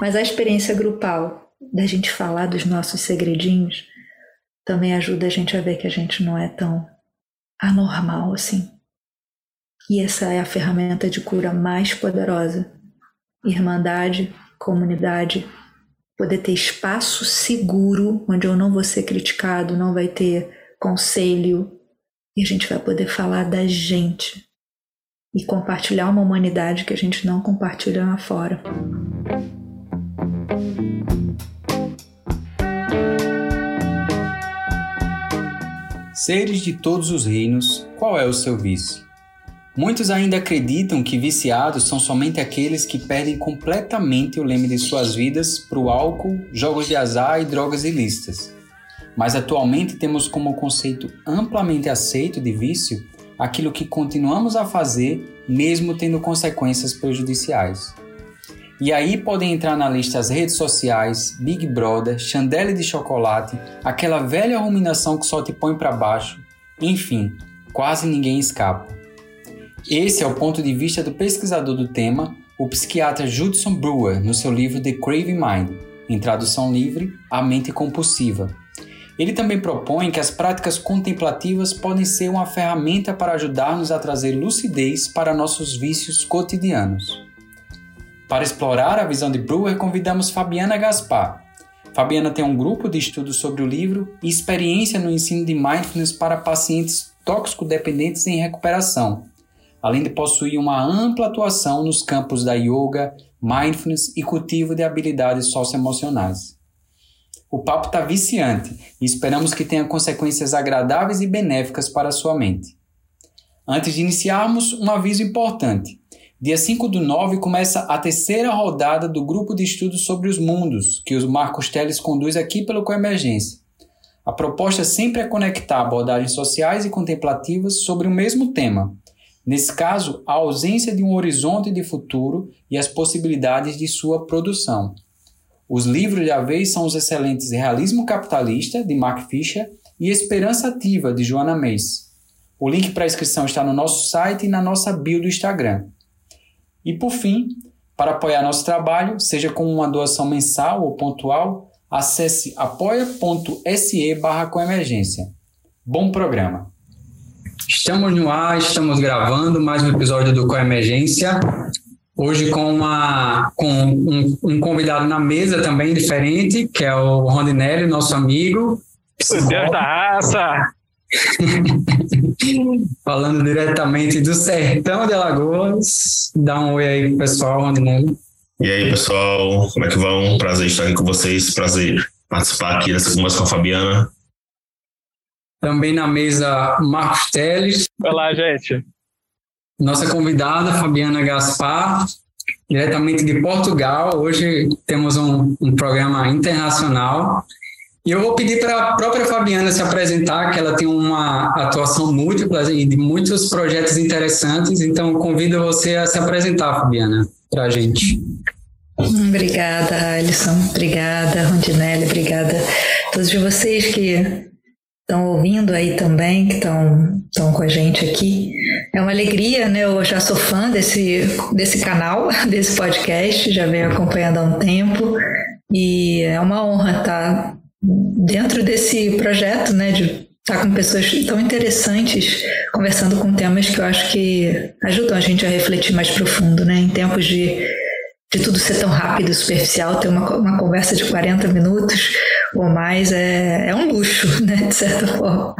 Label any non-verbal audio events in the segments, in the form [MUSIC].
Mas a experiência grupal, da gente falar dos nossos segredinhos, também ajuda a gente a ver que a gente não é tão anormal assim. E essa é a ferramenta de cura mais poderosa. Irmandade, comunidade, poder ter espaço seguro onde eu não vou ser criticado, não vai ter conselho e a gente vai poder falar da gente e compartilhar uma humanidade que a gente não compartilha lá fora. Seres de todos os reinos, qual é o seu vício? Muitos ainda acreditam que viciados são somente aqueles que perdem completamente o leme de suas vidas para o álcool, jogos de azar e drogas ilícitas. Mas atualmente temos como conceito amplamente aceito de vício aquilo que continuamos a fazer mesmo tendo consequências prejudiciais. E aí podem entrar na lista as redes sociais, Big Brother, chandelle de chocolate, aquela velha ruminação que só te põe para baixo, enfim, quase ninguém escapa. Esse é o ponto de vista do pesquisador do tema, o psiquiatra Judson Brewer, no seu livro The Craving Mind, em tradução livre, A Mente Compulsiva. Ele também propõe que as práticas contemplativas podem ser uma ferramenta para ajudar-nos a trazer lucidez para nossos vícios cotidianos. Para explorar a visão de Brewer, convidamos Fabiana Gaspar. Fabiana tem um grupo de estudos sobre o livro e experiência no ensino de mindfulness para pacientes tóxico-dependentes em recuperação além de possuir uma ampla atuação nos campos da yoga, mindfulness e cultivo de habilidades socioemocionais. O papo está viciante e esperamos que tenha consequências agradáveis e benéficas para a sua mente. Antes de iniciarmos, um aviso importante. Dia 5 do 9 começa a terceira rodada do grupo de estudos sobre os mundos, que o Marcos Teles conduz aqui pelo Coemergência. A proposta sempre é conectar abordagens sociais e contemplativas sobre o mesmo tema, Nesse caso, a ausência de um horizonte de futuro e as possibilidades de sua produção. Os livros da vez são os excelentes Realismo Capitalista, de Mark Fisher, e Esperança Ativa, de Joana Meis. O link para a inscrição está no nosso site e na nossa bio do Instagram. E por fim, para apoiar nosso trabalho, seja com uma doação mensal ou pontual, acesse apoia.se barra Bom programa! Estamos no ar, estamos gravando mais um episódio do Coemergência. Hoje com, uma, com um, um, convidado na mesa também diferente, que é o Rondinelli, nosso amigo. Deus da raça! [LAUGHS] Falando diretamente do sertão de Alagoas. Dá um oi aí, pessoal, Rondinelli. E aí, pessoal, como é que vão? Prazer estar aqui com vocês, prazer participar aqui dessa conversa com a Fabiana. Também na mesa, Marcos Teles. Olá, gente. Nossa convidada, Fabiana Gaspar, diretamente de Portugal. Hoje temos um, um programa internacional. E eu vou pedir para a própria Fabiana se apresentar, que ela tem uma atuação múltipla e de muitos projetos interessantes. Então, convido você a se apresentar, Fabiana, para a gente. Obrigada, Alisson. Obrigada, Rondinelli. Obrigada a todos vocês que estão ouvindo aí também, que estão estão com a gente aqui. É uma alegria, né? Eu já sou fã desse, desse canal, [LAUGHS] desse podcast, já venho acompanhando há um tempo e é uma honra estar dentro desse projeto, né? De estar com pessoas tão interessantes, conversando com temas que eu acho que ajudam a gente a refletir mais profundo, né? Em tempos de de tudo ser tão rápido e superficial, ter uma, uma conversa de 40 minutos ou mais é, é um luxo, [LAUGHS] né, de certa forma.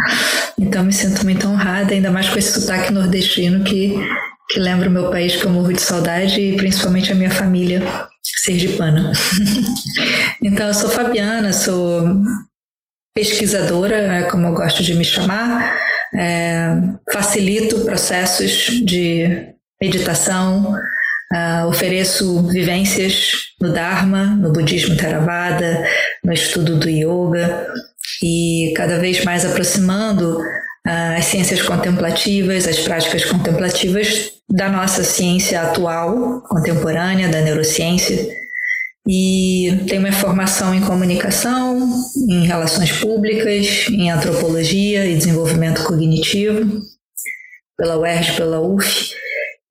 Então me sinto muito honrada, ainda mais com esse sotaque nordestino que, que lembra o meu país que eu morro de saudade e principalmente a minha família sergipana. [LAUGHS] então eu sou Fabiana, sou pesquisadora, é como eu gosto de me chamar, é, facilito processos de meditação, Uh, ofereço vivências no Dharma, no budismo Theravada, no estudo do yoga e cada vez mais aproximando as ciências contemplativas, as práticas contemplativas da nossa ciência atual, contemporânea, da neurociência. E tenho uma formação em comunicação, em relações públicas, em antropologia e desenvolvimento cognitivo, pela UERJ, pela UF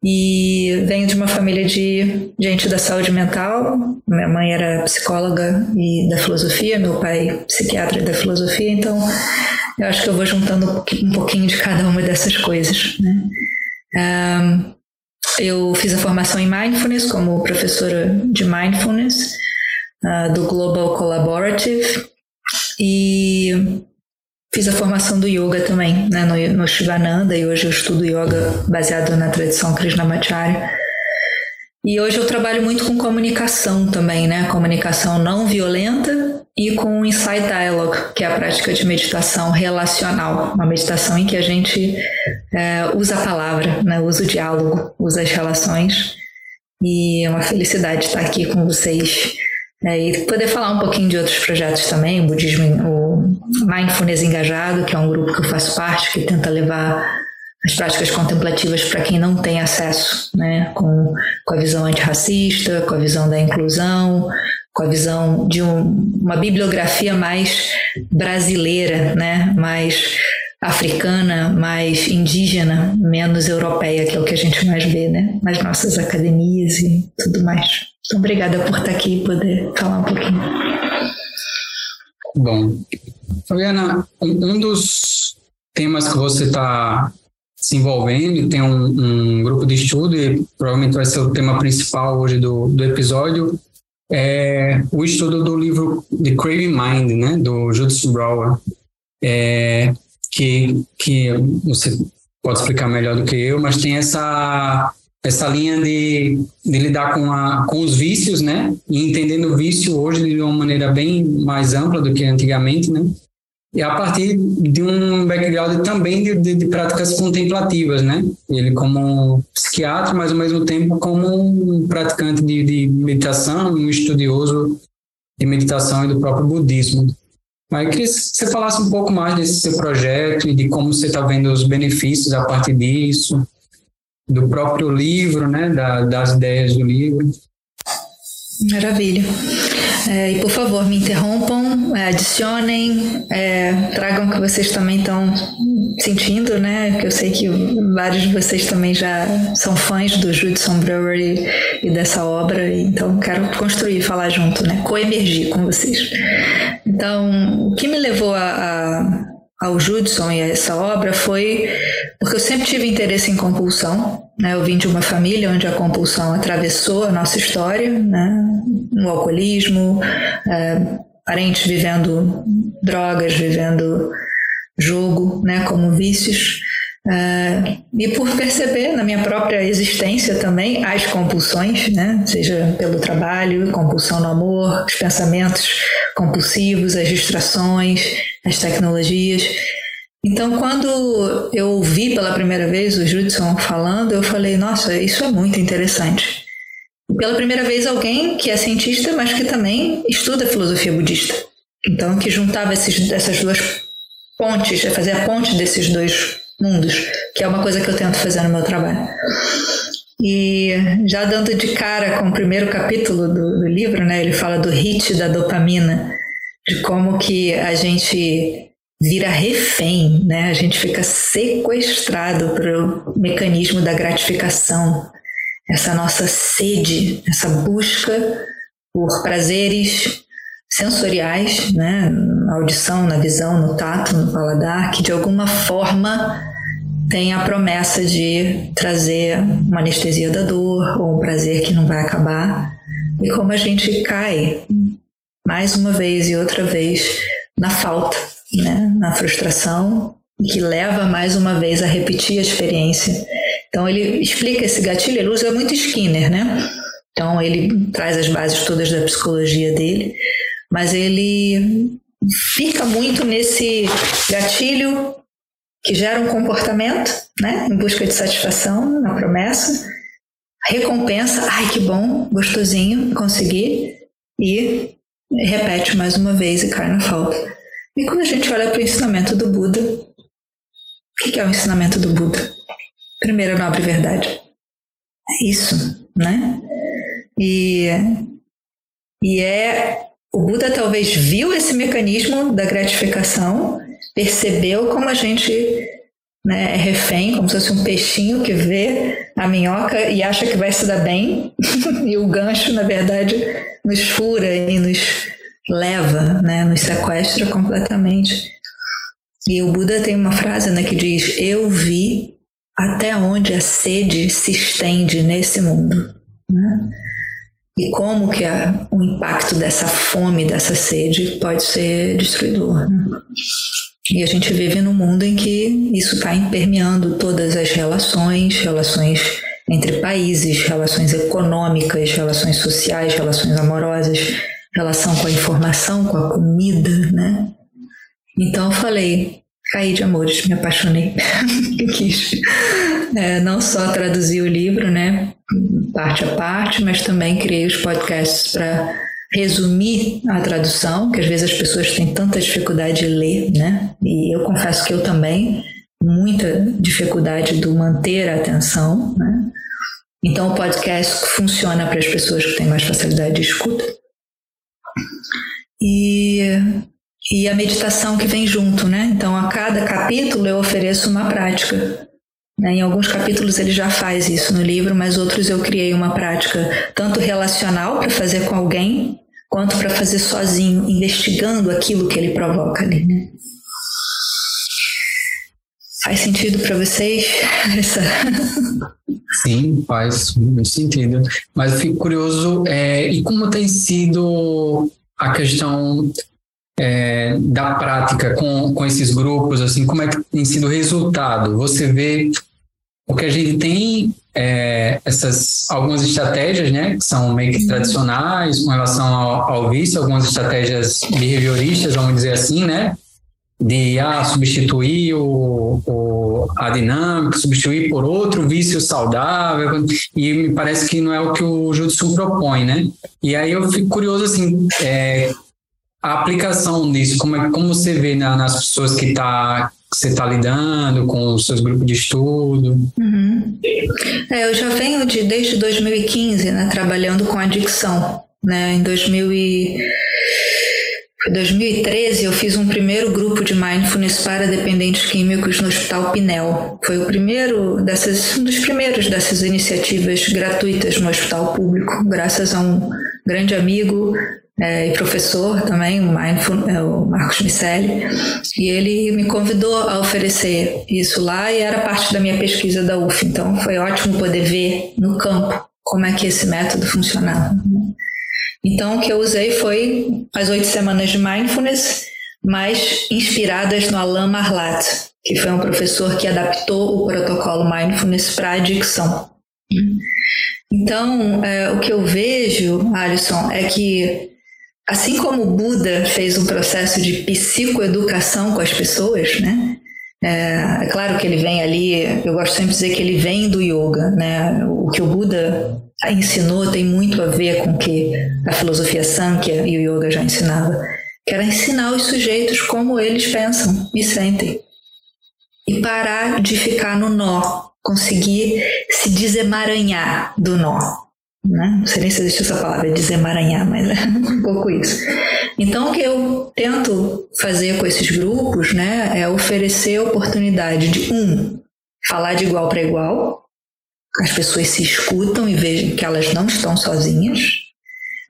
E venho de uma família de gente da saúde mental. Minha mãe era psicóloga e da filosofia, meu pai psiquiatra da filosofia, então eu acho que eu vou juntando um pouquinho de cada uma dessas coisas. Né? Um, eu fiz a formação em Mindfulness como professora de Mindfulness uh, do Global Collaborative e fiz a formação do yoga também, né, no, no Shivananda, e hoje eu estudo yoga baseado na tradição Krishnamacharya. E hoje eu trabalho muito com comunicação também, né? Comunicação não violenta e com Insight Dialogue, que é a prática de meditação relacional, uma meditação em que a gente é, usa a palavra, né? usa o diálogo, usa as relações. E é uma felicidade estar aqui com vocês é, e poder falar um pouquinho de outros projetos também, o budismo, o Mindfulness Engajado, que é um grupo que eu faço parte, que tenta levar as práticas contemplativas para quem não tem acesso, né, com, com a visão antirracista, com a visão da inclusão, com a visão de um, uma bibliografia mais brasileira, né, mais africana, mais indígena, menos europeia, que é o que a gente mais vê, né, nas nossas academias e tudo mais. Então, obrigada por estar aqui e poder falar um pouquinho. Bom, Fabiana, um dos temas que você está se envolvendo tem um, um, grupo de estudo e provavelmente vai ser o tema principal hoje do, do episódio é o estudo do livro The Craving Mind, né, do Judith Brower, é, que, que você pode explicar melhor do que eu, mas tem essa essa linha de, de lidar com, a, com os vícios, né, e entendendo o vício hoje de uma maneira bem mais ampla do que antigamente, né, e a partir de um background também de, de, de, práticas contemplativas, né? Ele como psiquiatra, mas ao mesmo tempo como um praticante de, de meditação, um estudioso de meditação e do próprio budismo. Mas eu queria que você falasse um pouco mais desse seu projeto e de como você está vendo os benefícios a partir disso, do próprio livro, né? Da, das ideias do livro. Maravilha. É, e por favor, me interrompam, é, adicionem, é, tragam o que vocês também estão sentindo, né? Que eu sei que vários de vocês também já são fãs do Judson Brewer e, e dessa obra, então quero construir, falar junto, né? Coemergir com vocês. Então, o que me levou a, a ao Judson e a essa obra foi porque eu sempre tive interesse em compulsão. Né? Eu vim de uma família onde a compulsão atravessou a nossa história, né? no alcoolismo, é, parentes vivendo drogas, vivendo jogo né? como vícios. É, e por perceber na minha própria existência também as compulsões, né? seja pelo trabalho, compulsão no amor, os pensamentos compulsivos, as distrações, as tecnologias. Então, quando eu ouvi pela primeira vez o Judson falando, eu falei: nossa, isso é muito interessante. E pela primeira vez, alguém que é cientista, mas que também estuda filosofia budista. Então, que juntava esses, essas duas pontes, fazer a ponte desses dois mundos, que é uma coisa que eu tento fazer no meu trabalho. E já dando de cara com o primeiro capítulo do, do livro, né, ele fala do hit da dopamina, de como que a gente vira refém, né? A gente fica sequestrado pelo mecanismo da gratificação, essa nossa sede, essa busca por prazeres sensoriais, né? Na audição, na visão, no tato, no paladar, que de alguma forma tem a promessa de trazer uma anestesia da dor ou um prazer que não vai acabar. E como a gente cai mais uma vez e outra vez na falta, né? na frustração, que leva mais uma vez a repetir a experiência. Então ele explica esse gatilho, ele usa muito Skinner, né? Então ele traz as bases todas da psicologia dele, mas ele fica muito nesse gatilho que gera um comportamento, né, em busca de satisfação, na promessa, recompensa, ai que bom, gostosinho, consegui, e repete mais uma vez e cai na falta. E quando a gente olha para o ensinamento do Buda, o que é o ensinamento do Buda? Primeira nobre verdade. É isso, né? E, e é. O Buda talvez viu esse mecanismo da gratificação, percebeu como a gente né, é refém, como se fosse um peixinho que vê a minhoca e acha que vai se dar bem, [LAUGHS] e o gancho, na verdade, nos fura e nos leva, né, nos sequestra completamente. E o Buda tem uma frase né, que diz: Eu vi até onde a sede se estende nesse mundo. Né? E como que a, o impacto dessa fome, dessa sede, pode ser destruidor. Né? E a gente vive num mundo em que isso está impermeando todas as relações, relações entre países, relações econômicas, relações sociais, relações amorosas, relação com a informação, com a comida, né? Então eu falei, caí de amores, me apaixonei, [LAUGHS] quis é, não só traduzir o livro, né, parte a parte, mas também criei os podcasts para resumir a tradução, que às vezes as pessoas têm tanta dificuldade de ler, né? E eu confesso que eu também muita dificuldade do manter a atenção, né? Então o podcast funciona para as pessoas que têm mais facilidade de escuta. E e a meditação que vem junto, né? Então a cada capítulo eu ofereço uma prática. Né? Em alguns capítulos ele já faz isso no livro, mas outros eu criei uma prática tanto relacional para fazer com alguém, quanto para fazer sozinho, investigando aquilo que ele provoca ali. Né? Faz sentido para vocês [LAUGHS] essa? Sim, faz muito sentido. Mas eu fico curioso, é, e como tem sido a questão é, da prática com, com esses grupos, assim, como é que tem sido o resultado? Você vê o que a gente tem é, essas algumas estratégias, né, que são meio que uhum. tradicionais com relação ao, ao vício, algumas estratégias behavioristas, vamos dizer assim, né, de ah, substituir o, o, a dinâmica, substituir por outro vício saudável, e me parece que não é o que o Judson propõe, né? E aí eu fico curioso, assim, é, a aplicação disso, como, é, como você vê na, nas pessoas que tá, você está lidando, com os seus grupos de estudo? Uhum. É, eu já venho de, desde 2015 né, trabalhando com adicção. Né? Em 2000 e... 2013 eu fiz um primeiro grupo de mindfulness para dependentes químicos no Hospital Pinel. Foi o primeiro dessas, um dos primeiros dessas iniciativas gratuitas no hospital público, graças a um grande amigo é, e professor também, o, Mindful, é, o Marcos Micelli, e ele me convidou a oferecer isso lá e era parte da minha pesquisa da UF, então foi ótimo poder ver no campo como é que esse método funcionava. Então, o que eu usei foi as oito semanas de Mindfulness, mas inspiradas no Alain Marlat, que foi um professor que adaptou o protocolo Mindfulness para a adicção. Então, é, o que eu vejo, Alisson, é que Assim como o Buda fez um processo de psicoeducação com as pessoas, né? É, é, claro que ele vem ali, eu gosto sempre de dizer que ele vem do yoga, né? O que o Buda ensinou tem muito a ver com o que a filosofia Sankhya e o yoga já ensinava, que era ensinar os sujeitos como eles pensam e sentem. E parar de ficar no nó, conseguir se desemaranhar do nó né? Não sei nem se existe essa palavra, desemaranhar, mas é [LAUGHS] um pouco isso. Então, o que eu tento fazer com esses grupos, né, é oferecer a oportunidade de, um, falar de igual para igual, as pessoas se escutam e vejam que elas não estão sozinhas,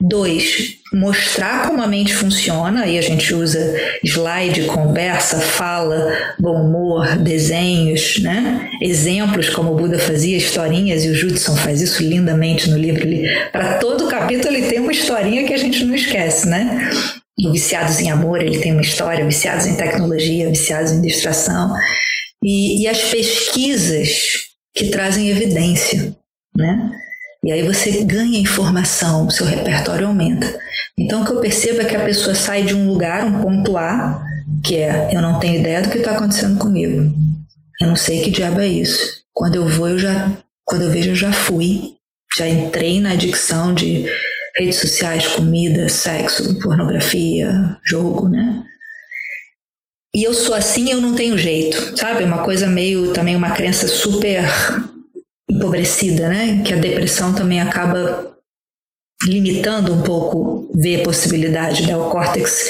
Dois, mostrar como a mente funciona, aí a gente usa slide, conversa, fala, bom humor, desenhos, né? exemplos como o Buda fazia, historinhas, e o Judson faz isso lindamente no livro. Para todo capítulo ele tem uma historinha que a gente não esquece, né? O Viciados em Amor, ele tem uma história, Viciados em Tecnologia, Viciados em Distração, e, e as pesquisas que trazem evidência, né? E aí você ganha informação, seu repertório aumenta. Então o que eu percebo é que a pessoa sai de um lugar, um ponto A, que é eu não tenho ideia do que está acontecendo comigo. Eu não sei que diabo é isso. Quando eu vou, eu já. Quando eu vejo, eu já fui. Já entrei na adicção de redes sociais, comida, sexo, pornografia, jogo, né? E eu sou assim, eu não tenho jeito, sabe? Uma coisa meio também uma crença super empobrecida, né? Que a depressão também acaba limitando um pouco ver a possibilidade, né? O córtex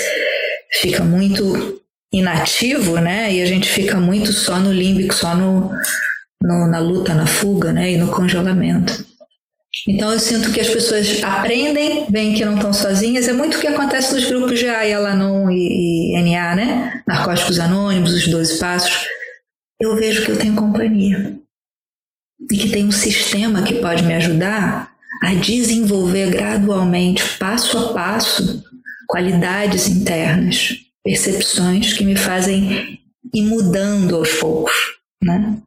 fica muito inativo, né? E a gente fica muito só no límbico, só no, no, na luta, na fuga, né? E no congelamento. Então eu sinto que as pessoas aprendem, veem que não estão sozinhas. É muito o que acontece nos grupos de AIA, Alanon e, e NA, né? Narcóticos Anônimos, os 12 Passos. Eu vejo que eu tenho companhia. E que tem um sistema que pode me ajudar a desenvolver gradualmente, passo a passo, qualidades internas, percepções que me fazem ir mudando aos poucos, né?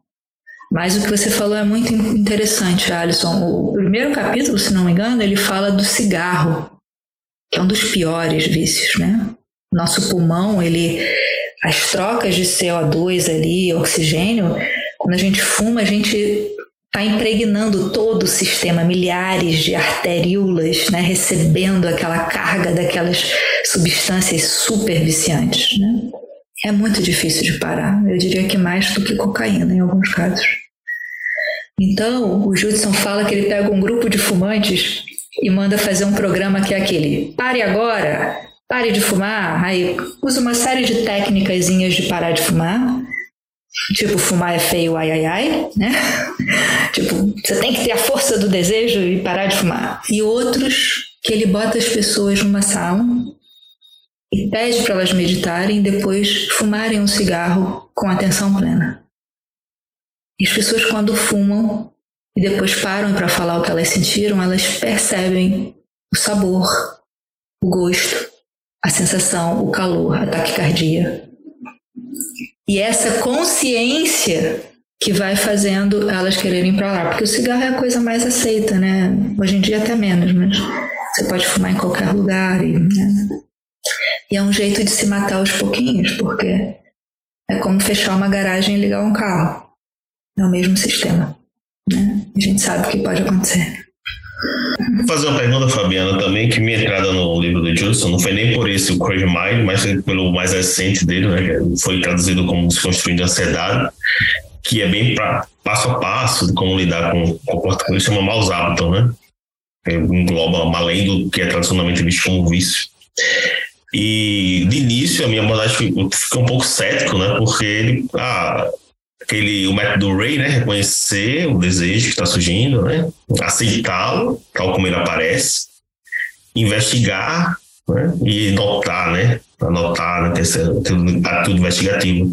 Mas o que você falou é muito interessante, Alisson. O primeiro capítulo, se não me engano, ele fala do cigarro, que é um dos piores vícios, né? Nosso pulmão, ele, as trocas de CO2 ali, oxigênio, quando a gente fuma, a gente está impregnando todo o sistema, milhares de arteríolas, né, recebendo aquela carga daquelas substâncias super viciantes, né? É muito difícil de parar. Eu diria que mais do que cocaína em alguns casos. Então, o Judson fala que ele pega um grupo de fumantes e manda fazer um programa que é aquele: pare agora, pare de fumar. Aí usa uma série de técnicas de parar de fumar. Tipo, fumar é feio, ai, ai, ai, né? [LAUGHS] tipo, você tem que ter a força do desejo e parar de fumar. E outros que ele bota as pessoas numa sala e pede para elas meditarem e depois fumarem um cigarro com atenção plena. E as pessoas, quando fumam e depois param para falar o que elas sentiram, elas percebem o sabor, o gosto, a sensação, o calor, a taquicardia. E essa consciência que vai fazendo elas quererem ir para lá, porque o cigarro é a coisa mais aceita, né? Hoje em dia até menos, mas você pode fumar em qualquer lugar e né? E é um jeito de se matar aos pouquinhos, porque é como fechar uma garagem e ligar um carro. É o mesmo sistema. Né? A gente sabe o que pode acontecer. Vou fazer uma pergunta, Fabiana, também, que minha entrada no livro do Judson não foi nem por esse, o Crazy Mind, mas pelo mais recente dele, né? Foi traduzido como Desconstruindo a Ansiedade, que é bem pra, passo a passo de como lidar com comportamento, ele chama maus hábitos, né? Engloba além do que é tradicionalmente visto como vício. E de início a minha abordagem fica um pouco cético, né? Porque ele, ah, aquele, o método Ray, né? Reconhecer o desejo que está surgindo, né? Aceitá-lo, tal como ele aparece, investigar né? e notar, né? Anotar, né? Ter, um atitude investigativo.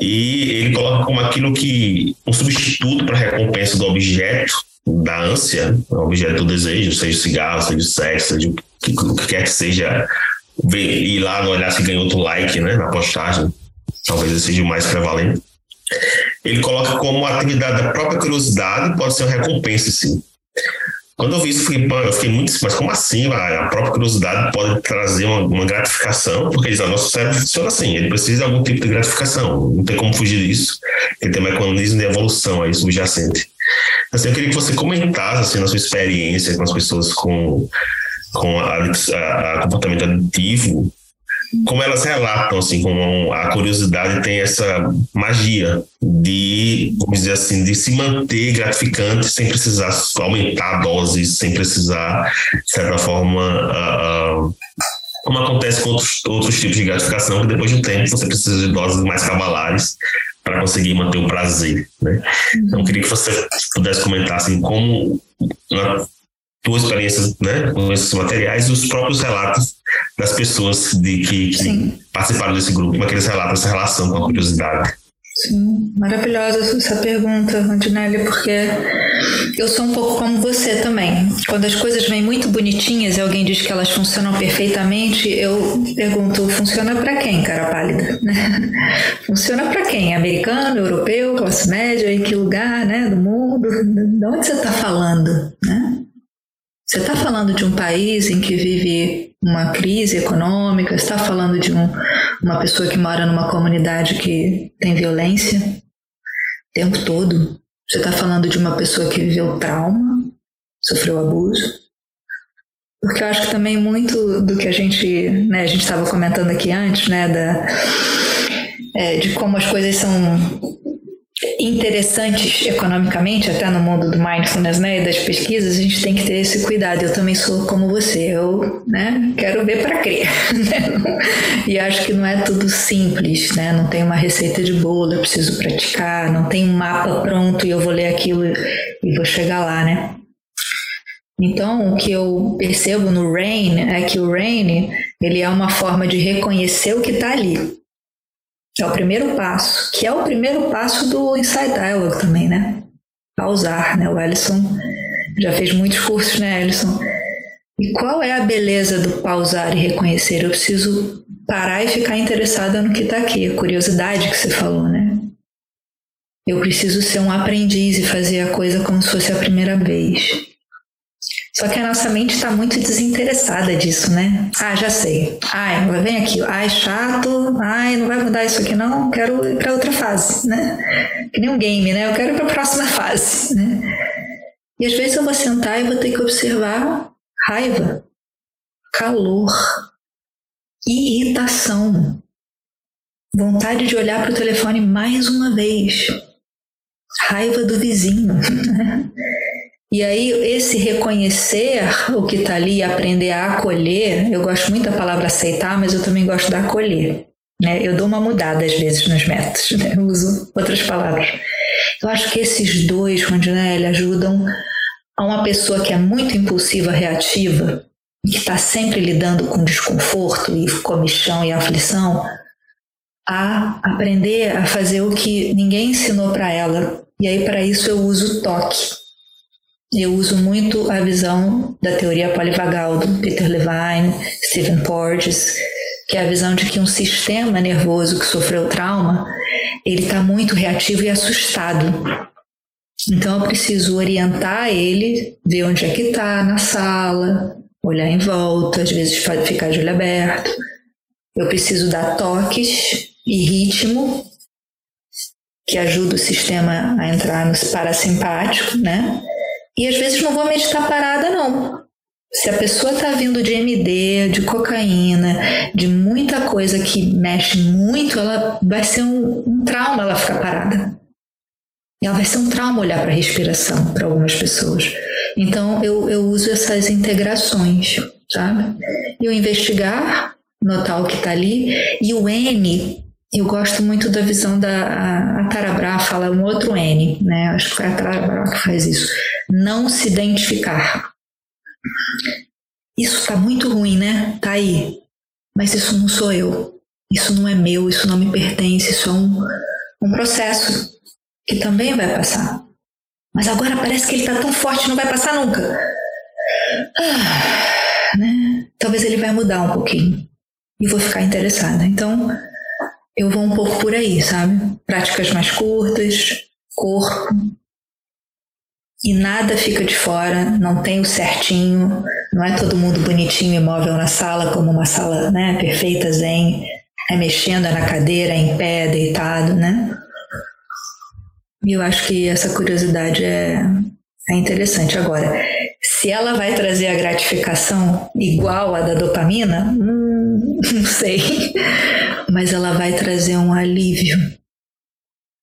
E ele coloca como aquilo que um substituto para a recompensa do objeto da ânsia, o objeto do desejo, seja cigarro, seja sexo, seja o que, o que quer que seja ir lá olhar se ganhou outro like né, na postagem, talvez esse seja o mais prevalente. Ele coloca como atividade da própria curiosidade pode ser uma recompensa, sim. Quando eu vi isso, eu fiquei muito. Mas como assim? A própria curiosidade pode trazer uma, uma gratificação? Porque diz, o nosso cérebro funciona assim, ele precisa de algum tipo de gratificação, não tem como fugir disso. Ele tem um mecanismo de evolução aí subjacente. Assim, eu queria que você comentasse assim, na sua experiência com as pessoas com com a, a, a comportamento aditivo, como elas relatam, assim, como a curiosidade tem essa magia de, vamos dizer assim, de se manter gratificante sem precisar aumentar a dose, sem precisar, de certa forma, uh, como acontece com outros, outros tipos de gratificação, que depois de um tempo você precisa de doses mais cavalares para conseguir manter o prazer, né? Então, eu queria que você pudesse comentar, assim, como tua experiência né, com esses materiais e os próprios relatos das pessoas de que, que participaram desse grupo, como é que eles relatam essa relação com a curiosidade. Sim, maravilhosa essa pergunta, Rondinelli, porque eu sou um pouco como você também. Quando as coisas vêm muito bonitinhas e alguém diz que elas funcionam perfeitamente, eu pergunto: funciona para quem, cara pálida? [LAUGHS] funciona para quem? Americano, europeu, classe média, em que lugar né, do mundo? De onde você está falando? Né? Você está falando de um país em que vive uma crise econômica? Está falando de um, uma pessoa que mora numa comunidade que tem violência o tempo todo? Você está falando de uma pessoa que viveu trauma, sofreu abuso? Porque eu acho que também muito do que a gente, né, a gente estava comentando aqui antes, né, da, é, de como as coisas são interessantes economicamente, até no mundo do mindfulness né, e das pesquisas, a gente tem que ter esse cuidado. Eu também sou como você, eu né, quero ver para crer. [LAUGHS] Né? E acho que não é tudo simples, né? não tem uma receita de bolo, eu preciso praticar, não tem um mapa pronto e eu vou ler aquilo e vou chegar lá. Né? Então, o que eu percebo no RAIN é que o RAIN ele é uma forma de reconhecer o que está ali. É o primeiro passo, que é o primeiro passo do Inside Dialogue também, né? Pausar, né? O Ellison já fez muitos cursos, né, Ellison? E qual é a beleza do pausar e reconhecer? Eu preciso parar e ficar interessada no que está aqui, a curiosidade que você falou, né? Eu preciso ser um aprendiz e fazer a coisa como se fosse a primeira vez. Só que a nossa mente está muito desinteressada disso, né? Ah, já sei. Ai, vem aqui. Ai, chato. Ai, não vai mudar isso aqui não. Quero ir para outra fase, né? Que nem um game, né? Eu quero ir para a próxima fase, né? E às vezes eu vou sentar e vou ter que observar raiva, calor, irritação, vontade de olhar para o telefone mais uma vez, raiva do vizinho. E aí, esse reconhecer o que está ali, aprender a acolher, eu gosto muito da palavra aceitar, mas eu também gosto da acolher. Né? Eu dou uma mudada às vezes nos métodos, né? eu uso outras palavras. Eu acho que esses dois, Rondinelli, ajudam a uma pessoa que é muito impulsiva, reativa, que está sempre lidando com desconforto e comichão e aflição, a aprender a fazer o que ninguém ensinou para ela. E aí, para isso, eu uso o toque. Eu uso muito a visão da teoria polivagal do Peter Levine, Stephen Porges, que é a visão de que um sistema nervoso que sofreu trauma, ele está muito reativo e assustado. Então eu preciso orientar ele, ver onde é que está na sala, olhar em volta, às vezes ficar de olho aberto. Eu preciso dar toques e ritmo que ajuda o sistema a entrar no parasimpático, né? E às vezes não vou meditar parada, não. Se a pessoa está vindo de MD, de cocaína, de muita coisa que mexe muito, ela vai ser um, um trauma ela ficar parada. Ela vai ser um trauma olhar para a respiração para algumas pessoas. Então eu, eu uso essas integrações, sabe? Eu investigar, notar o que está ali, e o N eu gosto muito da visão da Tarabra fala um outro N, né? Acho que foi a Tarabra que faz isso. Não se identificar. Isso está muito ruim, né? Tá aí. Mas isso não sou eu. Isso não é meu, isso não me pertence, isso é um, um processo que também vai passar. Mas agora parece que ele está tão forte, não vai passar nunca. Ah, né? Talvez ele vai mudar um pouquinho. E vou ficar interessada. Então, eu vou um pouco por aí, sabe? Práticas mais curtas, corpo. E nada fica de fora, não tem o certinho, não é todo mundo bonitinho e móvel na sala, como uma sala né, perfeita, zen, é mexendo é na cadeira, em pé, deitado, né? E eu acho que essa curiosidade é, é interessante. Agora, se ela vai trazer a gratificação igual a da dopamina, hum, [LAUGHS] não sei. Mas ela vai trazer um alívio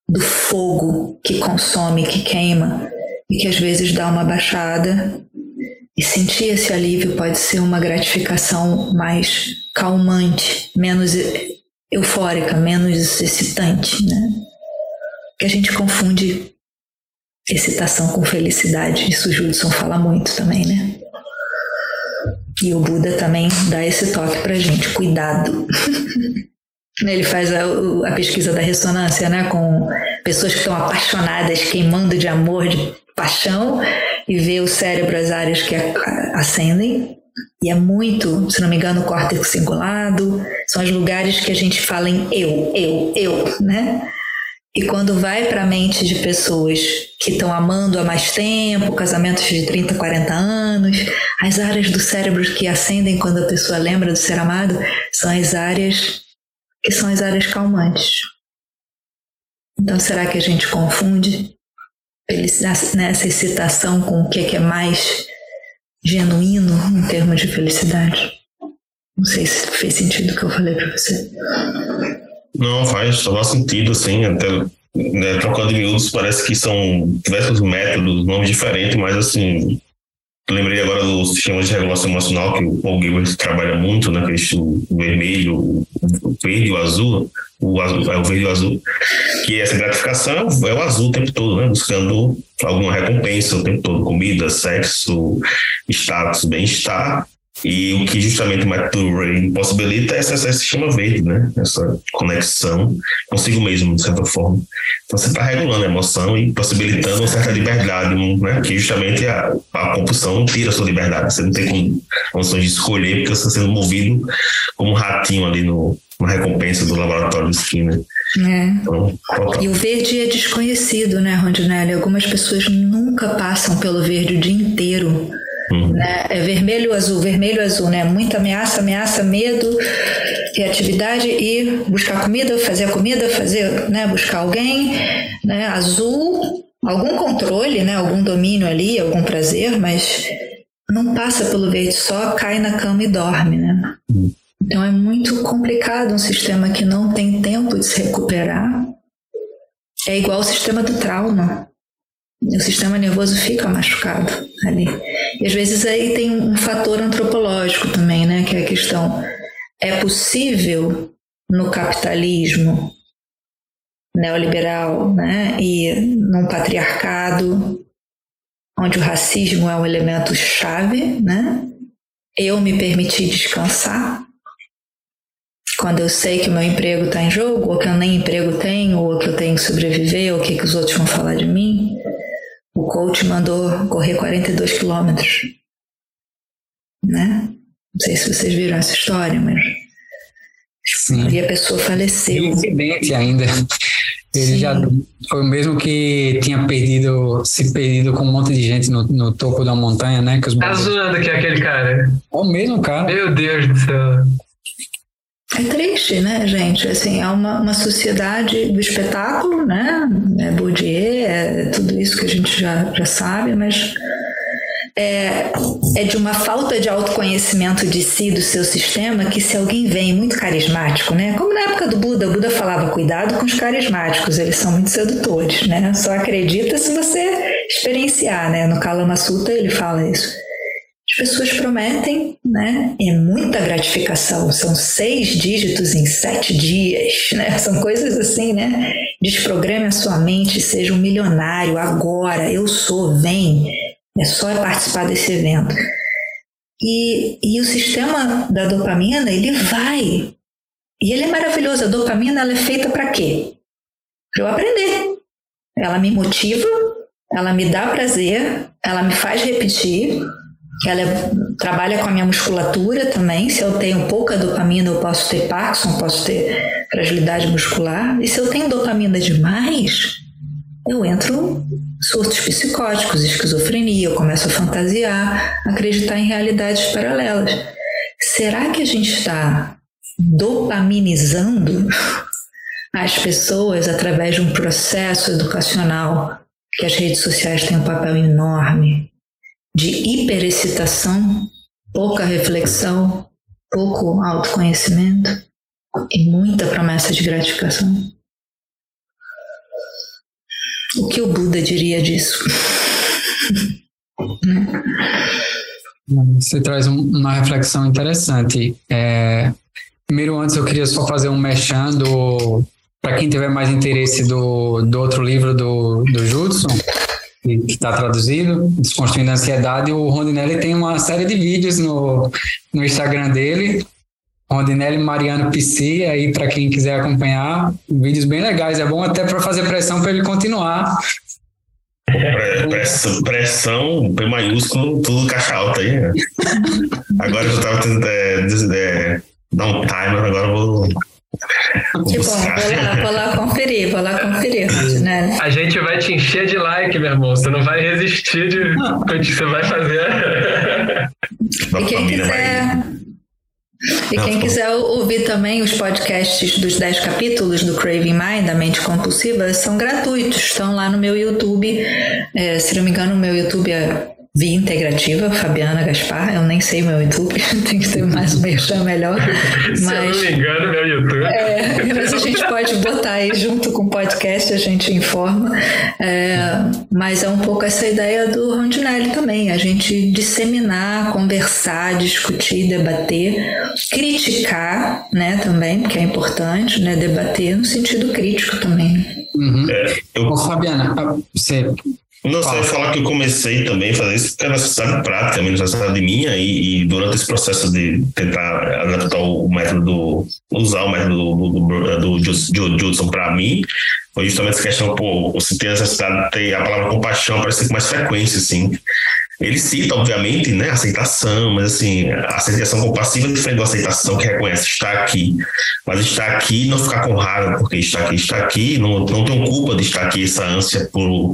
do fogo que consome, que queima e que às vezes dá uma baixada. E sentir esse alívio pode ser uma gratificação mais calmante, menos eufórica, menos excitante, né? Que a gente confunde excitação com felicidade. Isso o Judson fala muito também, né? E o Buda também dá esse toque pra gente, cuidado. [LAUGHS] Ele faz a, a, pesquisa da ressonância, né, com pessoas que estão apaixonadas, queimando de amor, de paixão, e vê o cérebro, as áreas que acendem. E é muito, se não me engano, o córtex cingulado, são os lugares que a gente fala em eu, eu, eu, né? E quando vai para a mente de pessoas que estão amando há mais tempo, casamentos de 30, 40 anos, as áreas do cérebro que acendem quando a pessoa lembra do ser amado são as áreas que são as áreas calmantes. Então, será que a gente confunde nessa excitação com o que é mais genuíno em termos de felicidade? Não sei se fez sentido o que eu falei para você. Não, faz total sentido, assim, até né, trocando em miúdos, parece que são diversos métodos, nomes diferentes, mas assim, lembrei agora do sistema de regulação emocional que o Paul Gilbert trabalha muito, né? Que é o vermelho, o verde o azul, o azul, é o verde e o azul, que essa gratificação é o azul o tempo todo, né? Buscando alguma recompensa o tempo todo, comida, sexo, status, bem-estar. E o que justamente o Ray possibilita é essa, essa sistema verde, né? Essa conexão consigo mesmo, de certa forma. Então você está regulando a emoção e possibilitando uma certa liberdade, né? Que justamente a, a compulsão tira a sua liberdade. Você não tem condições de escolher porque você está sendo movido como um ratinho ali no, na recompensa do laboratório de Skinner. É. Então, e o verde é desconhecido, né, Rondinelli? Algumas pessoas nunca passam pelo verde o dia inteiro. Uhum. Né? É vermelho, azul, vermelho, azul, né? Muita ameaça, ameaça, medo, reatividade e buscar comida, fazer a comida, fazer, né? Buscar alguém, né? Azul, algum controle, né? Algum domínio ali, algum prazer, mas não passa pelo verde, só cai na cama e dorme, né? Uhum. Então é muito complicado um sistema que não tem tempo de se recuperar. É igual o sistema do trauma. O sistema nervoso fica machucado ali. E às vezes aí tem um fator antropológico também, né? Que é a questão: é possível no capitalismo neoliberal, né? E num patriarcado, onde o racismo é um elemento chave, né? Eu me permitir descansar quando eu sei que o meu emprego está em jogo, ou que eu nem emprego tenho, ou que eu tenho que sobreviver, ou o que, que os outros vão falar de mim. O coach mandou correr 42 quilômetros. Né? Não sei se vocês viram essa história, mas. Sim. E a pessoa faleceu. Incidente ainda. Ele Sim. já foi o mesmo que tinha perdido, se perdido com um monte de gente no, no topo da montanha, né? Que os tá zoando que é aquele cara. É o mesmo cara. Meu Deus do céu. É triste, né, gente? Assim, é uma, uma sociedade do espetáculo, né? É Bourdieu, é tudo isso que a gente já, já sabe, mas é, é de uma falta de autoconhecimento de si, do seu sistema, que se alguém vem muito carismático, né? Como na época do Buda, o Buda falava, cuidado com os carismáticos, eles são muito sedutores, né? Só acredita se você experienciar, né? No Kalama Sutta ele fala isso pessoas prometem, né? É muita gratificação, são seis dígitos em sete dias, né? [LAUGHS] São coisas assim, né? Desprograme a sua mente, seja um milionário agora, eu sou, vem. É só participar desse evento. E, e o sistema da dopamina, ele vai. E ele é maravilhoso. A dopamina, ela é feita para quê? Para eu aprender. Ela me motiva, ela me dá prazer, ela me faz repetir, ela é, trabalha com a minha musculatura também. Se eu tenho pouca dopamina, eu posso ter Parkinson, posso ter fragilidade muscular. E se eu tenho dopamina demais, eu entro surtos psicóticos, esquizofrenia, eu começo a fantasiar, acreditar em realidades paralelas. Será que a gente está dopaminizando as pessoas através de um processo educacional que as redes sociais têm um papel enorme de hiperexcitação, pouca reflexão, pouco autoconhecimento e muita promessa de gratificação. O que o Buda diria disso? [LAUGHS] Você traz uma reflexão interessante. É, primeiro, antes eu queria só fazer um mexendo para quem tiver mais interesse do, do outro livro do, do Judson, que está traduzido, Desconstruindo a Ansiedade. O Rondinelli tem uma série de vídeos no, no Instagram dele, Rondinelli Mariano PC, aí para quem quiser acompanhar, vídeos bem legais. É bom até para fazer pressão para ele continuar. Pressão, pressão, P maiúsculo, tudo caixa alta aí. Né? Agora eu estava tentando é, é, dar um timer, agora eu vou Tipo, vou lá, vou lá conferir, vou lá conferir, né? A gente vai te encher de like, meu irmão. Você não vai resistir de o que você vai fazer. E quem quiser. E quem quiser ouvir também os podcasts dos 10 capítulos do Craving Mind, da mente compulsiva, são gratuitos. Estão lá no meu YouTube. É, se não me engano, o meu YouTube é Via Integrativa, Fabiana Gaspar, eu nem sei meu YouTube, [LAUGHS] tem que ter mais um merchan melhor. Mas, [LAUGHS] Se eu não me engano, meu YouTube. É, mas a gente pode botar aí junto com o podcast, a gente informa. É, mas é um pouco essa ideia do Rondinelli também, a gente disseminar, conversar, discutir, debater, criticar, né, também, porque é importante, né, debater no sentido crítico também. Uhum. É, eu... Ô, Fabiana, você não, só falar que eu comecei também a fazer isso porque é necessidade prática, uma necessidade minha, e, e, durante esse processo de tentar adaptar o método, do, usar o método do, do, do, do Judson para mim, foi justamente essa questão, pô, você tem a necessidade de ter a palavra compaixão aparecer com mais frequência, assim. Ele cita, obviamente, né, aceitação, mas assim, a aceitação compassiva é diferente da aceitação que reconhece estar aqui. Mas estar aqui não ficar com raiva porque está aqui, está aqui, não, não tenho culpa de estar aqui, essa ânsia por,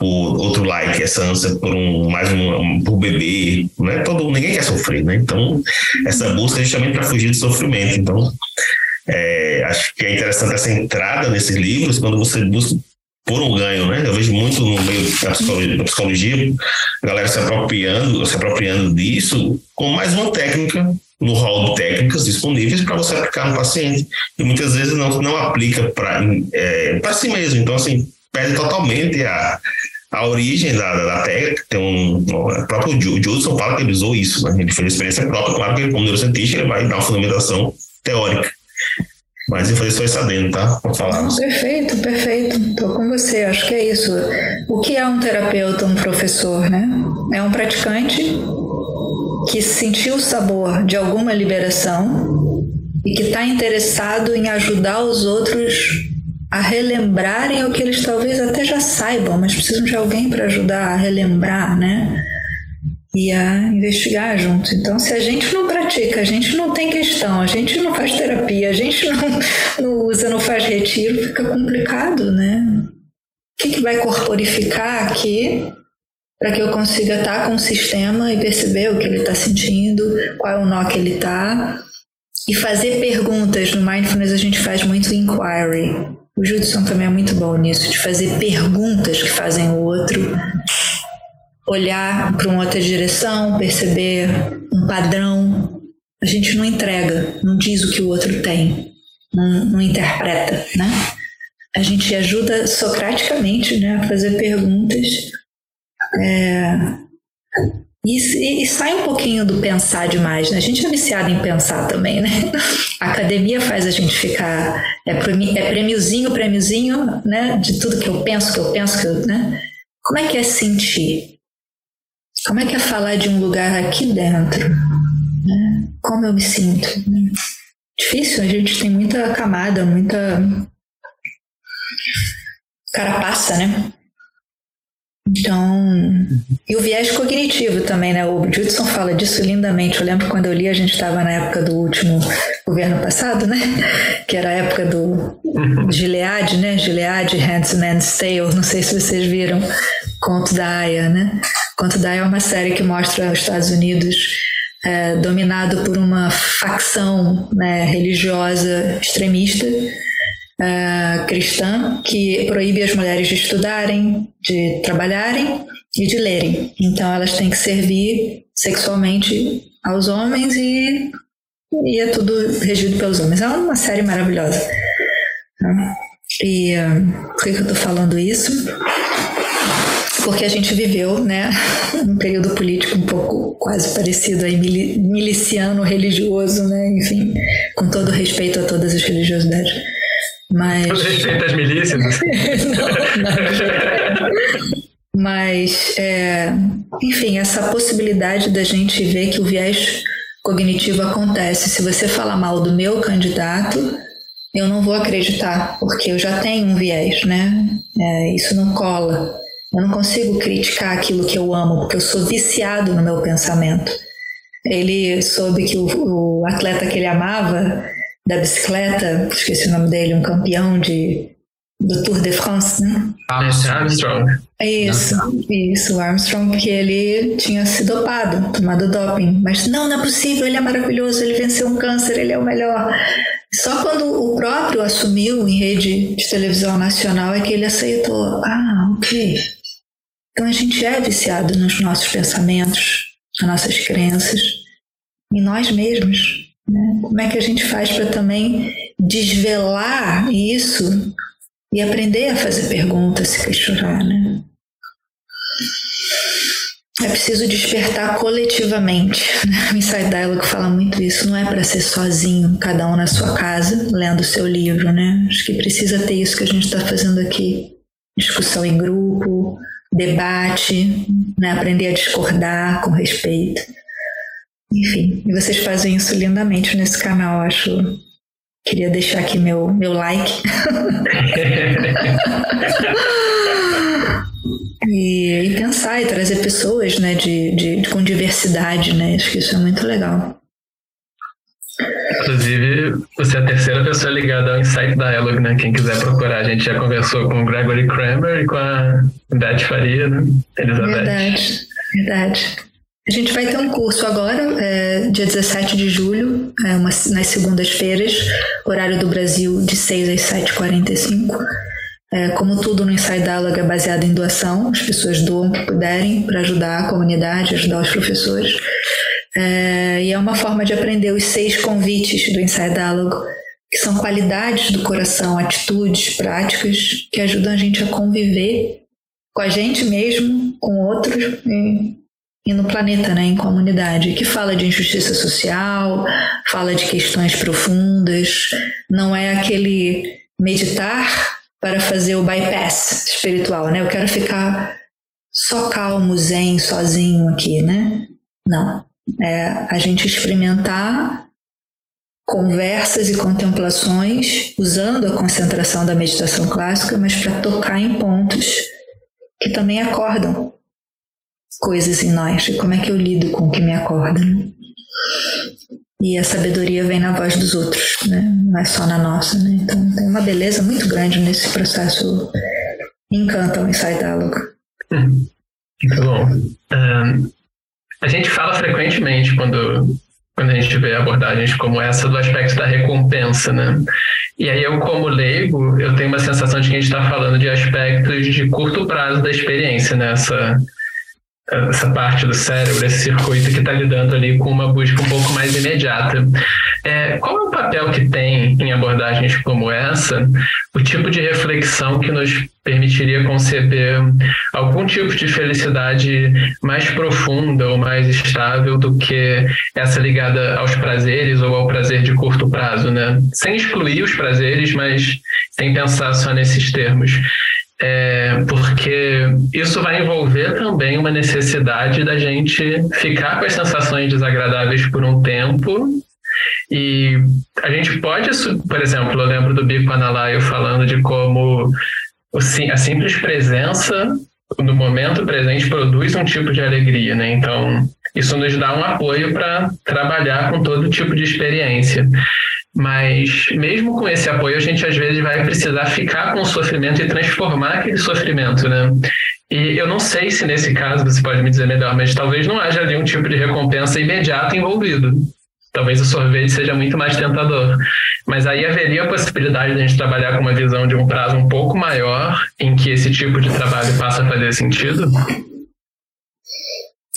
por outro like, essa ânsia por um mais um, um por bebê, né? Todo ninguém quer sofrer, né? Então essa busca é justamente para fugir do sofrimento. Então é, acho que é interessante essa entrada nesses livros quando você busca por um ganho, né? Eu vejo muito no meio da psicologia, da psicologia galera se apropriando, se apropriando disso com mais uma técnica no hall de técnicas disponíveis para você aplicar no paciente e muitas vezes não, não aplica para é, para si mesmo. Então assim perde totalmente a, a origem da, da, técnica. Tem um, o próprio Judson fala que ele usou isso, né? ele fez experiência própria, claro que ele, como neurocientista, ele vai dar uma fundamentação teórica. Mas eu falei só isso adendo, tá? Falar. Perfeito, perfeito. Estou com você. Acho que é isso. O que é um terapeuta, um professor, né? É um praticante que sentiu o sabor de alguma liberação e que está interessado em ajudar os outros a relembrarem o que eles talvez até já saibam, mas precisam de alguém para ajudar a relembrar, né? E a investigar junto. Então, se a gente não pratica, a gente não tem questão, a gente não faz terapia, a gente não, [LAUGHS] não usa, não faz retiro, fica complicado, né? O que, que vai corporificar aqui para que eu consiga estar com o sistema e perceber o que ele está sentindo, qual é o nó que ele está, e fazer perguntas. No Mindfulness a gente faz muito inquiry, o Judson também é muito bom nisso, de fazer perguntas que fazem o outro olhar para uma outra direção, perceber um padrão. A gente não entrega, não diz o que o outro tem, não, não interpreta, né? A gente ajuda socraticamente né, a fazer perguntas é, e, e, sai um pouquinho do pensar demais, né? A gente é viciado em pensar também, né? [LAUGHS] A academia faz a gente ficar. É, é prêmiozinho, prêmiozinho, né? De tudo que eu penso, que eu penso, que eu. Né? Como é que é sentir? Como é que é falar de um lugar aqui dentro? Né? Como eu me sinto? Difícil, a gente tem muita camada, muita. Carapaça, né? Então, e o viés cognitivo também, né? O Judson fala disso lindamente. Eu lembro quando eu li, a gente estava na época do último governo passado, né? Que era a época do Gilead, né? Gilead, Handmaid's Tale. Não sei se vocês viram. Conto da Aya, né? Conto da Aya é uma série que mostra os Estados Unidos é, dominado por uma facção né, religiosa extremista uh, cristã que proíbe as mulheres de estudarem, de trabalharem e de lerem. Então elas têm que servir sexualmente aos homens e, e é tudo regido pelos homens. É uma série maravilhosa. Né? E uh, por que eu estou falando isso? Porque a gente viveu, né, [LAUGHS] um período político um pouco quase parecido aí, miliciano, religioso, né, enfim, com todo respeito a todas as religiosidades. Mas. Respeito às milícias. [LAUGHS] não, não. Mas, é, enfim, essa possibilidade da gente ver que o viés cognitivo acontece. Se você falar mal do meu candidato, eu não vou acreditar, porque eu já tenho um viés, né? É, isso não cola. Eu não consigo criticar aquilo que eu amo, porque eu sou viciado no meu pensamento. Ele soube que o, o atleta que ele amava da bicicleta, esqueci o nome dele, um campeão de, do Tour de France, né? Armstrong. Isso, isso, Armstrong, porque ele tinha se dopado, tomado doping. Mas não, não é possível, ele é maravilhoso, ele venceu um câncer, ele é o melhor. Só quando o próprio assumiu em rede de televisão nacional é que ele aceitou. Ah, ok. Então a gente é viciado nos nossos pensamentos, nas nossas crenças, em nós mesmos. Né? Como é que a gente faz para também desvelar isso e aprender a fazer perguntas, se questionar, né? É preciso despertar coletivamente. Né? [LAUGHS] O Inside Dialogue fala muito isso. Não é para ser sozinho, cada um na sua casa, lendo o seu livro, né? Acho que precisa ter isso que a gente está fazendo aqui. Discussão em grupo, debate, né? aprender a discordar com respeito. Enfim, vocês fazem isso lindamente nesse canal, acho. Queria deixar aqui meu, meu like. [LAUGHS] e, e, pensar e trazer pessoas né, de, de, com diversidade, né? Acho que isso é muito legal. Inclusive, você é a terceira pessoa ligada ao Insight Dialogue, né? Quem quiser procurar. A gente já conversou com o Gregory Kramer e com a Beth Faria, né? Elizabeth. Verdade, verdade. A gente vai ter um curso agora, é, dia 17 de julho, é, uma, nas segundas-feiras, horário do Brasil, de 6 às 7h45. É, como tudo no Inside Dialogue é baseado em doação, as pessoas doam o que puderem para ajudar a comunidade, ajudar os professores. É, e é uma forma de aprender os seis convites do Inside Dialogue, que são qualidades do coração, atitudes, práticas que ajudam a gente a conviver com a gente mesmo, com outros e, e no planeta, né, em comunidade, que fala de injustiça social, fala de questões profundas, não é aquele meditar para fazer o bypass espiritual, né? Eu quero ficar só calmo, zen, sozinho aqui, né? Não é a gente experimentar conversas e contemplações usando a concentração da meditação clássica, mas para tocar em pontos que também acordam coisas em nós. E como é que eu lido com o que me acorda? Né? E a sabedoria vem na voz dos outros, né? não é só na nossa. Né? Então tem uma beleza muito grande nesse processo. Encanta o Insight Dialogue. Muito bom. Um, a gente fala frequentemente quando, quando a gente vê abordagens como essa do aspecto da recompensa, né? E aí eu, como leigo, eu tenho uma sensação de que a gente está falando de aspectos de curto prazo da experiência, né? Essa parte do cérebro, esse circuito que está lidando ali com uma busca um pouco mais imediata. É, qual é o papel que tem em abordagens como essa o tipo de reflexão que nos permitiria conceber algum tipo de felicidade mais profunda ou mais estável do que essa ligada aos prazeres ou ao prazer de curto prazo, né? Sem excluir os prazeres, mas sem pensar só nesses termos é, porque isso vai envolver também uma necessidade da gente ficar com as sensações desagradáveis por um tempo. E a gente pode, por exemplo, eu lembro do Bico Analaio falando de como a simples presença no momento presente produz um tipo de alegria, né? Então, isso nos dá um apoio para trabalhar com todo tipo de experiência. Mas mesmo com esse apoio, a gente às vezes vai precisar ficar com o sofrimento e transformar aquele sofrimento, né? E eu não sei se nesse caso você pode me dizer melhor, mas talvez não haja ali um tipo de recompensa imediata envolvido. Talvez o sorvete seja muito mais tentador. Mas aí haveria a possibilidade de a gente trabalhar com uma visão de um prazo um pouco maior, em que esse tipo de trabalho passa a fazer sentido?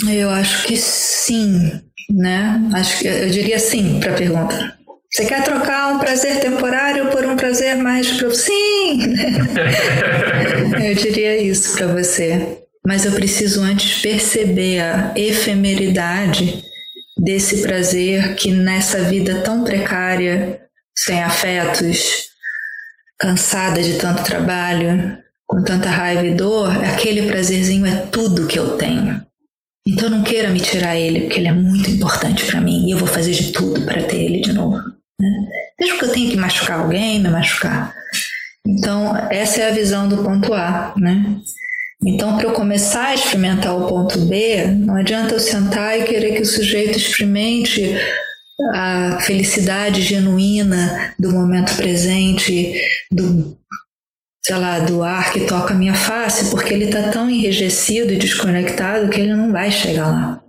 Eu acho que sim, né? Acho que eu diria sim para a pergunta. Você quer trocar um prazer temporário por um prazer mais profundo? Sim! [LAUGHS] eu diria isso para você. Mas eu preciso antes perceber a efemeridade desse prazer que nessa vida tão precária, sem afetos, cansada de tanto trabalho, com tanta raiva e dor, aquele prazerzinho é tudo que eu tenho. Então não queira me tirar ele, porque ele é muito importante para mim e eu vou fazer de tudo para ter ele de novo. Mesmo que eu tenha que machucar alguém, me machucar. Então, essa é a visão do ponto A, né? Então, para eu começar a experimentar o ponto B, não adianta eu sentar e querer que o sujeito experimente a felicidade genuína do momento presente, do, sei lá, do ar que toca a minha face, porque ele está tão enrijecido e desconectado que ele não vai chegar lá.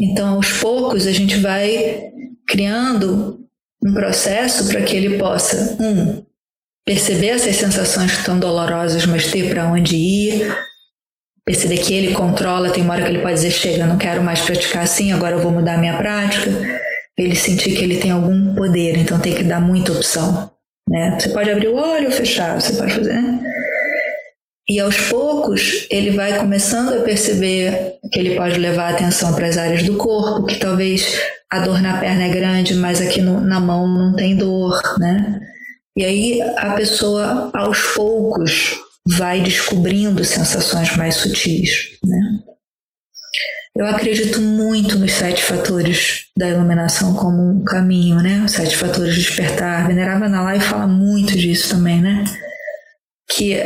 Então, aos poucos, a gente vai criando um processo para que ele possa, um, perceber essas sensações tão dolorosas, mas ter para onde ir, perceber que ele controla, tem uma hora que ele pode dizer, chega, não quero mais praticar assim, agora eu vou mudar a minha prática. Ele sentir que ele tem algum poder, então tem que dar muita opção. Né? Você pode abrir o olho ou fechar, você pode fazer. Né? E aos poucos ele vai começando a perceber que ele pode levar a atenção para as áreas do corpo, que talvez a dor na perna é grande, mas aqui no, na mão não tem dor, né? E aí a pessoa aos poucos vai descobrindo sensações mais sutis, né? Eu acredito muito nos sete fatores da iluminação como um caminho, né? Os sete fatores de despertar. Venerável na live fala muito disso também, né? Que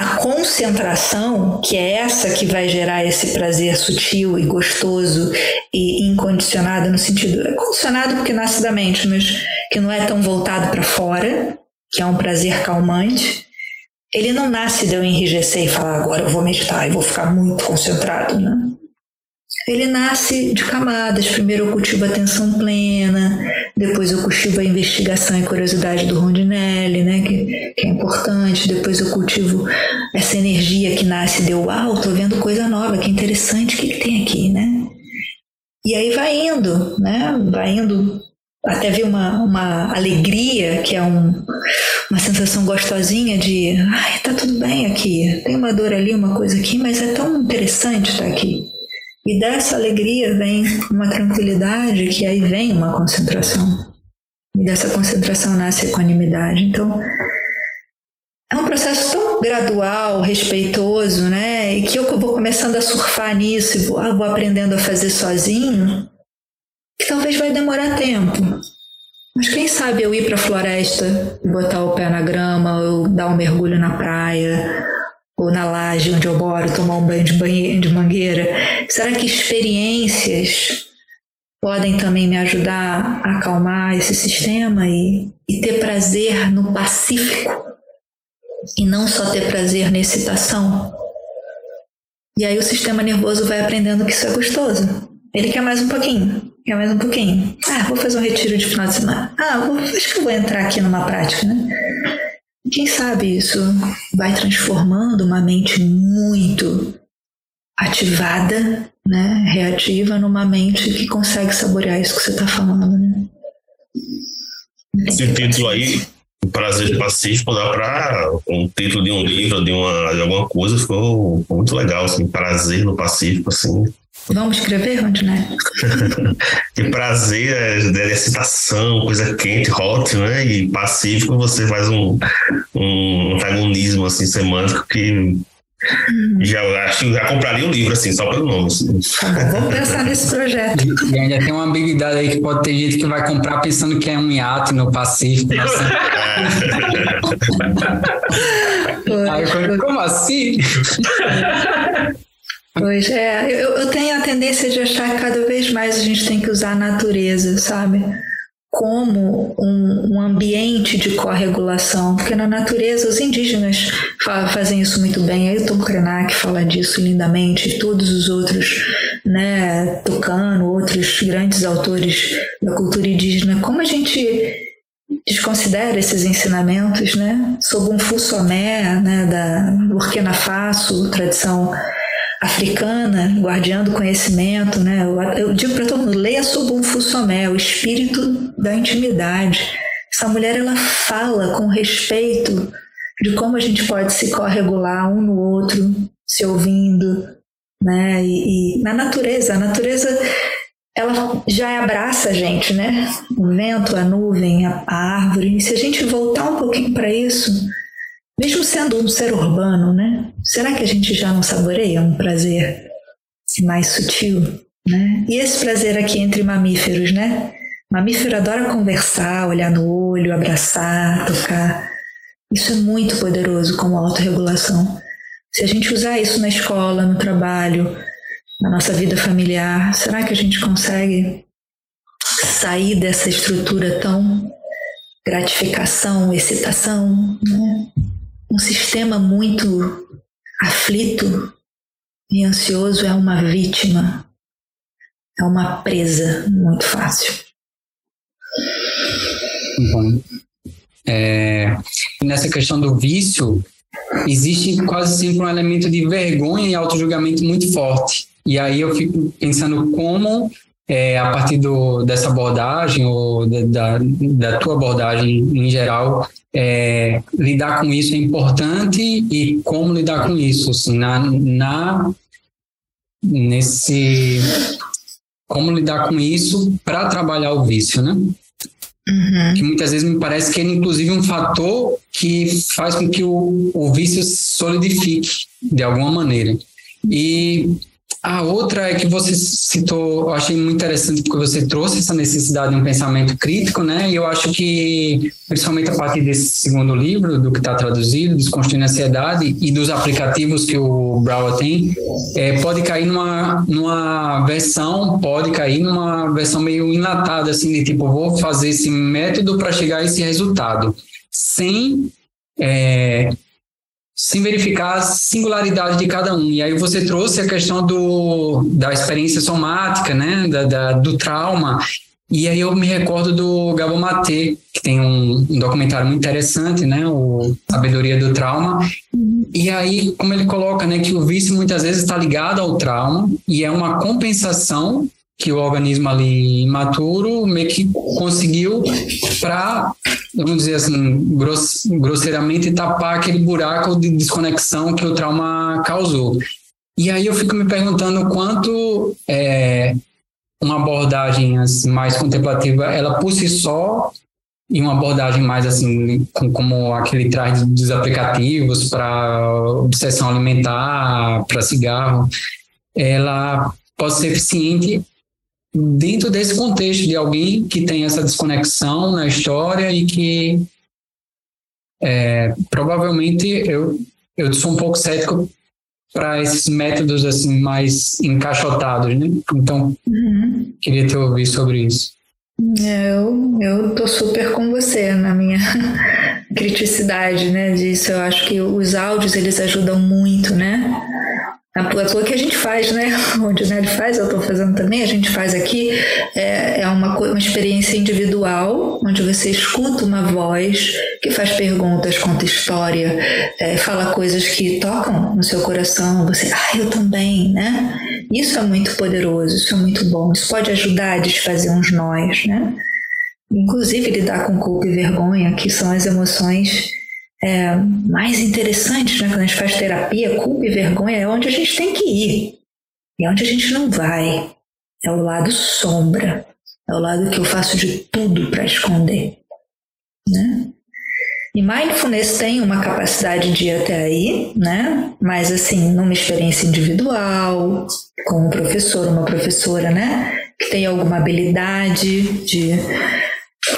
a concentração, que é essa que vai gerar esse prazer sutil e gostoso e incondicionado no sentido é condicionado porque nasce da mente, mas que não é tão voltado para fora, que é um prazer calmante. Ele não nasce de eu enrijecer e falar agora eu vou meditar e vou ficar muito concentrado, né? Ele nasce de camadas. Primeiro eu cultivo a atenção plena, depois eu cultivo a investigação e curiosidade do Rondinelli, né, que, que é importante. Depois eu cultivo essa energia que nasce de uau, tô vendo coisa nova, que interessante, o que, que tem aqui, né? E aí vai indo, né? Vai indo até ver uma, uma alegria, que é um, uma sensação gostosinha de, ai, tá tudo bem aqui, tem uma dor ali, uma coisa aqui, mas é tão interessante estar aqui. E dessa alegria vem uma tranquilidade, que aí vem uma concentração. E dessa concentração nasce a equanimidade. Então, é um processo tão gradual, respeitoso, né? E que eu vou começando a surfar nisso e vou, ah, vou aprendendo a fazer sozinho, que talvez vai demorar tempo. Mas quem sabe eu ir para a floresta, botar o pé na grama, ou dar um mergulho na praia, ou na laje onde eu moro, tomar um banho de, banheiro, de mangueira? Será que experiências podem também me ajudar a acalmar esse sistema e, e ter prazer no pacífico e não só ter prazer na excitação? E aí o sistema nervoso vai aprendendo que isso é gostoso. Ele quer mais um pouquinho, quer mais um pouquinho. Ah, vou fazer um retiro de final de semana. Ah, vou, acho que eu vou entrar aqui numa prática, né? Quem sabe isso vai transformando uma mente muito ativada, né, reativa, numa mente que consegue saborear isso que você está falando, né? Esse título aí, Prazer Pacífico, dá para um título de um livro, de, uma, de alguma coisa, ficou muito legal, assim, Prazer no Pacífico, assim. Vamos escrever, Rondinelli? [LAUGHS] de prazer, é, de excitação, coisa quente, hot, né? E pacífico, você faz um, um antagonismo assim, semântico que hum. já acho já compraria um livro, assim, só pelo nome. Assim. Tá vamos pensar nesse projeto. E, ainda tem uma habilidade aí que pode ter gente que vai comprar pensando que é um iate no Pacífico. Assim. [LAUGHS] aí, como assim? [LAUGHS] Pois é, eu, eu tenho a tendência de achar que cada vez mais a gente tem que usar a natureza, sabe? Como um, um ambiente de corregulação, porque na natureza os indígenas fazem isso muito bem. Ailton Krenak fala disso lindamente, e todos os outros, né, Tucano, outros grandes autores da cultura indígena. Como a gente desconsidera esses ensinamentos, né? Sob um Fussomé, né, da Burkina Faso, tradição africana, guardiã do conhecimento, né? Eu, eu digo para todo mundo, leia sobre um Fussomé, o espírito da intimidade. Essa mulher, ela fala com respeito de como a gente pode se corregular um no outro, se ouvindo, né? E, e na natureza, a natureza ela já abraça a gente, né? O vento, a nuvem, a, a árvore. E se a gente voltar um pouquinho para isso, mesmo sendo um ser urbano, né? Será que a gente já não saboreia um prazer mais sutil, né? E esse prazer aqui entre mamíferos, né? Mamífero adora conversar, olhar no olho, abraçar, tocar. Isso é muito poderoso como autorregulação. Se a gente usar isso na escola, no trabalho, na nossa vida familiar, será que a gente consegue sair dessa estrutura tão gratificação, excitação, né? Um sistema muito aflito e ansioso é uma vítima, é uma presa muito fácil. Bom, é, nessa questão do vício, existe quase sempre um elemento de vergonha e auto-julgamento muito forte. E aí eu fico pensando como, é, a partir do, dessa abordagem, ou da, da, tua abordagem em geral, é, lidar com isso é importante e como lidar com isso, assim, na, na nesse como lidar com isso para trabalhar o vício, né? Uhum. Que muitas vezes me parece que é inclusive um fator que faz com que o, o vício solidifique de alguma maneira. E a outra é que você citou, eu achei muito interessante porque você trouxe essa necessidade de um pensamento crítico, né? E eu acho que, principalmente a partir desse segundo livro, do que está traduzido, Desconstruindo a Ansiedade, e dos aplicativos que o Brower tem, é, pode cair numa, numa versão, pode cair numa versão meio enlatada, assim, de tipo, vou fazer esse método para chegar a esse resultado, sem é, sem verificar a singularidade de cada um. E aí você trouxe a questão do, da experiência somática, né, da, da do trauma. E aí eu me recordo do Gabo Maté, que tem um, um, documentário muito interessante, né, o Sabedoria do Trauma. E aí, como ele coloca, né, que o vício muitas vezes está ligado ao trauma e é uma compensação que o organismo ali imaturo meio que conseguiu para, vamos dizer assim, grosseiramente tapar aquele buraco de desconexão que o trauma causou. E aí eu fico me perguntando quanto é, uma abordagem assim, mais contemplativa, ela por si só, e uma abordagem mais assim, como aquele traz dos aplicativos para obsessão alimentar, para cigarro, ela pode ser eficiente dentro desse contexto de alguém que tem essa desconexão na história e que é, provavelmente eu, eu sou um pouco cético para esses métodos assim mais encaixotados, né? Então, uhum. queria te ouvir sobre isso. Eu, eu tô super com você na minha [LAUGHS] criticidade, né, disso. Eu acho que os áudios, eles ajudam muito, né? A toa que a gente faz, né? [LAUGHS] Onde né, ele faz, eu estou fazendo também, a gente faz aqui, é, é uma, uma experiência individual, onde você escuta uma voz que faz perguntas, conta história, é, fala coisas que tocam no seu coração, você, ah, eu também, né? Isso é muito poderoso, isso é muito bom, isso pode ajudar a desfazer uns nós, né? Inclusive lidar com culpa e vergonha, que são as emoções é, mais interessantes, né? Quando a gente faz terapia, culpa e vergonha é onde a gente tem que ir. E onde a gente não vai. É o lado sombra. É o lado que eu faço de tudo para esconder. Né? E mindfulness tem uma capacidade de ir até aí, né? Mas assim, numa experiência individual, com um professor, uma professora, né? Que tem alguma habilidade de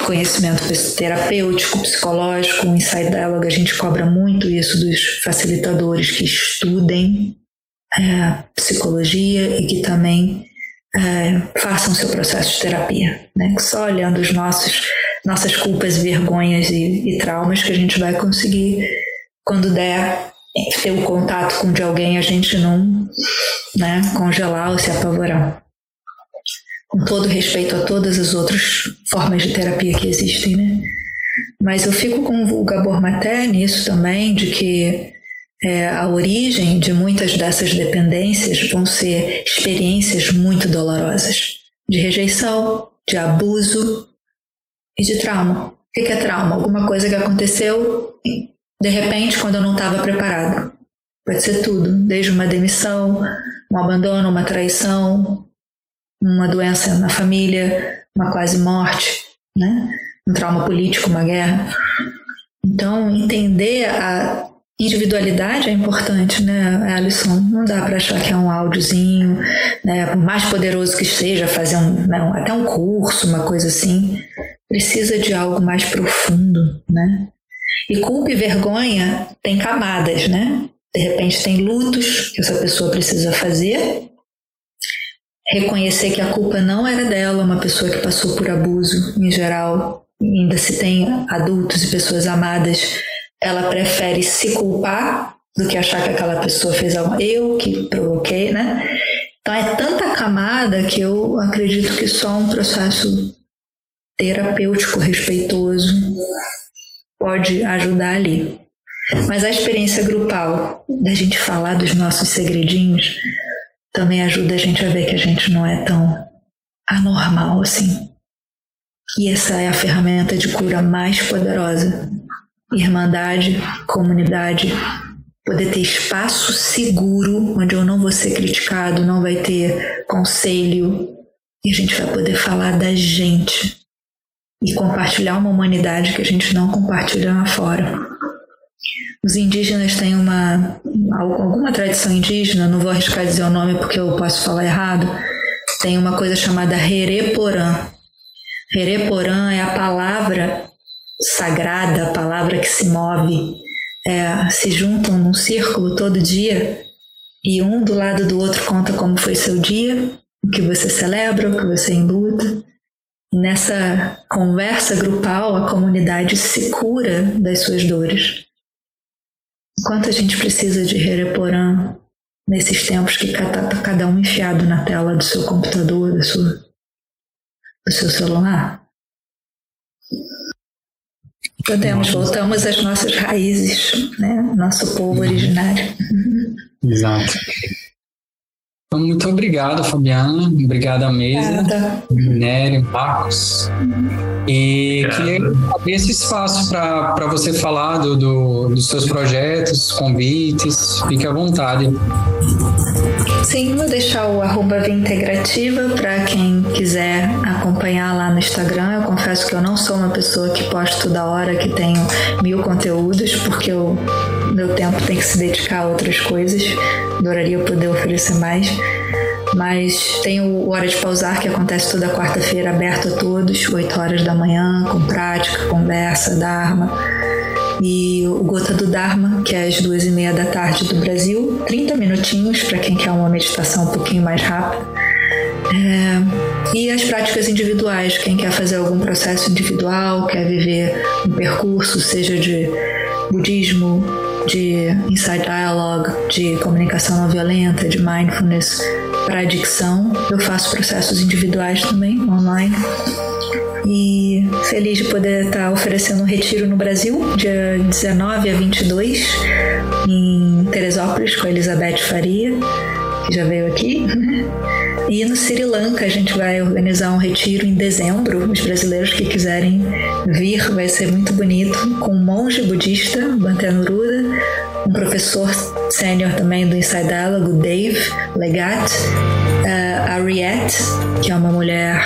conhecimento terapêutico, psicológico, o Inside Dialogue, a gente cobra muito isso dos facilitadores que estudem é, psicologia e que também é, façam seu processo de terapia, né? Só olhando os nossos nossas culpas, vergonhas e, e traumas que a gente vai conseguir quando der ter o contato com de alguém a gente não né, congelar ou se apavorar com todo respeito a todas as outras formas de terapia que existem, né? Mas eu fico com o Gabor Maté nisso também, de que é, a origem de muitas dessas dependências vão ser experiências muito dolorosas de rejeição, de abuso e de trauma. O que é trauma? Alguma coisa que aconteceu de repente quando eu não estava preparado. Pode ser tudo, desde uma demissão, um abandono, uma traição, uma doença na família, uma quase morte, né? um trauma político, uma guerra. Então, entender a individualidade é importante, né, Alisson? Não dá para achar que é um áudiozinho, né, por mais poderoso que esteja, fazer um, né, até um curso, uma coisa assim. Precisa de algo mais profundo, né? E culpa e vergonha tem camadas, né? De repente tem lutos que essa pessoa precisa fazer, reconhecer que a culpa não era dela, uma pessoa que passou por abuso em geral, ainda se tem adultos e pessoas amadas, ela prefere se culpar do que achar que aquela pessoa fez algo, eu que provoquei, né? Então é tanta camada que eu acredito que só um processo terapêutico respeitoso pode ajudar ali. Mas a experiência grupal, da gente falar dos nossos segredinhos, também ajuda a gente a ver que a gente não é tão anormal assim. E essa é a ferramenta de cura mais poderosa. Irmandade, comunidade, poder ter espaço seguro onde eu não vou ser criticado, não vai ter conselho e a gente vai poder falar da gente e compartilhar uma humanidade que a gente não compartilha lá fora. Os indígenas têm uma alguma tradição indígena, não vou arriscar dizer o nome porque eu posso falar errado. Tem uma coisa chamada Hereporã. Hereporã é a palavra sagrada, a palavra que se move. É, se juntam num círculo todo dia e um do lado do outro conta como foi seu dia, o que você celebra, o que você embuta. Nessa conversa grupal, a comunidade se cura das suas dores. Quanto a gente precisa de Hereporã nesses tempos que está cada um enfiado na tela do seu computador, do seu, do seu celular? Podemos, voltamos às nossas raízes, né? Nosso povo originário. Exato. Então, muito obrigado, Fabiana. Obrigado à mesa. Nério, Marcos. E queria abrir esse espaço para você falar do, do, dos seus projetos, convites. Fique à vontade. Sim, vou deixar o arroba Via Integrativa para quem quiser acompanhar lá no Instagram. Eu confesso que eu não sou uma pessoa que posto toda hora, que tenho mil conteúdos, porque o meu tempo tem que se dedicar a outras coisas. Adoraria poder oferecer mais. Mas tem o Hora de Pausar, que acontece toda quarta-feira, aberto a todos, 8 horas da manhã, com prática, conversa, Dharma. E o Gota do Dharma, que é às duas e meia da tarde do Brasil, 30 minutinhos para quem quer uma meditação um pouquinho mais rápida. É, e as práticas individuais, quem quer fazer algum processo individual, quer viver um percurso, seja de budismo, de inside dialogue, de comunicação não violenta, de mindfulness, para adicção. Eu faço processos individuais também, online. E feliz de poder estar oferecendo um retiro no Brasil, dia 19 a 22, em Teresópolis, com a Elizabeth Faria, que já veio aqui. [LAUGHS] E no Sri Lanka a gente vai organizar um retiro em dezembro. Os brasileiros que quiserem vir vai ser muito bonito, com um monge budista, Bantenuruda, um professor sênior também do Inside Dialogue, Dave Legat, uh, a Riet, que é uma mulher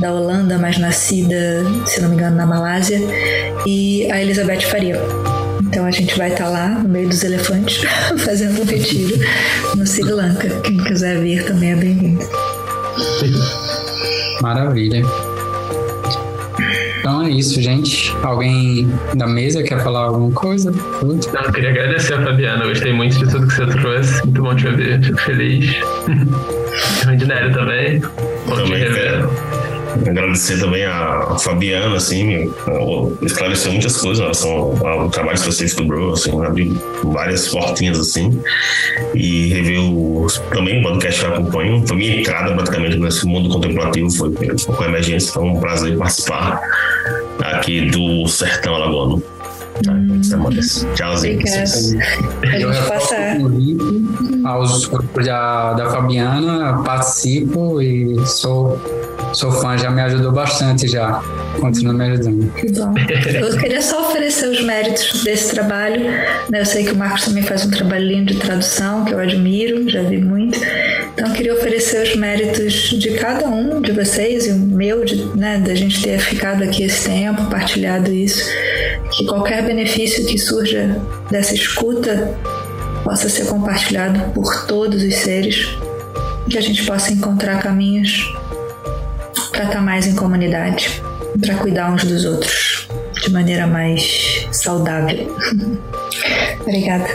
da Holanda, mas nascida, se não me engano, na Malásia, e a Elizabeth Faria. Então a gente vai estar lá no meio dos elefantes [LAUGHS] fazendo um retiro no Sri Lanka. Quem quiser vir também é bem-vindo. Maravilha. Então é isso, gente. Alguém da mesa quer falar alguma coisa? Não, eu queria agradecer a Fabiana. Eu gostei muito de tudo que você trouxe. Muito bom te ouvir. Fico feliz. [LAUGHS] Randinelli também. Bom também te rever. Agradecer também a Fabiana, assim, esclareceu muitas coisas em relação ao trabalho que você estudou, assim, abriu várias portinhas, assim, e rever também o podcast que eu acompanho. Foi minha entrada praticamente nesse mundo contemplativo, foi com a emergência, então é um prazer participar aqui do Sertão Alagoano. Hum. Tchauzinho. A gente passa. Aos grupos da, da Fabiana, participo e sou Sou fã, já me ajudou bastante já. Continua me ajudando. Que bom. Eu queria só oferecer os méritos desse trabalho. Né? Eu sei que o Marcos também faz um trabalho lindo de tradução, que eu admiro, já vi muito. Então queria oferecer os méritos de cada um de vocês e o meu, de, né, da gente ter ficado aqui esse tempo, partilhado isso. Que qualquer benefício que surja dessa escuta possa ser compartilhado por todos os seres, que a gente possa encontrar caminhos para estar mais em comunidade, para cuidar uns dos outros de maneira mais saudável. [LAUGHS] Obrigada.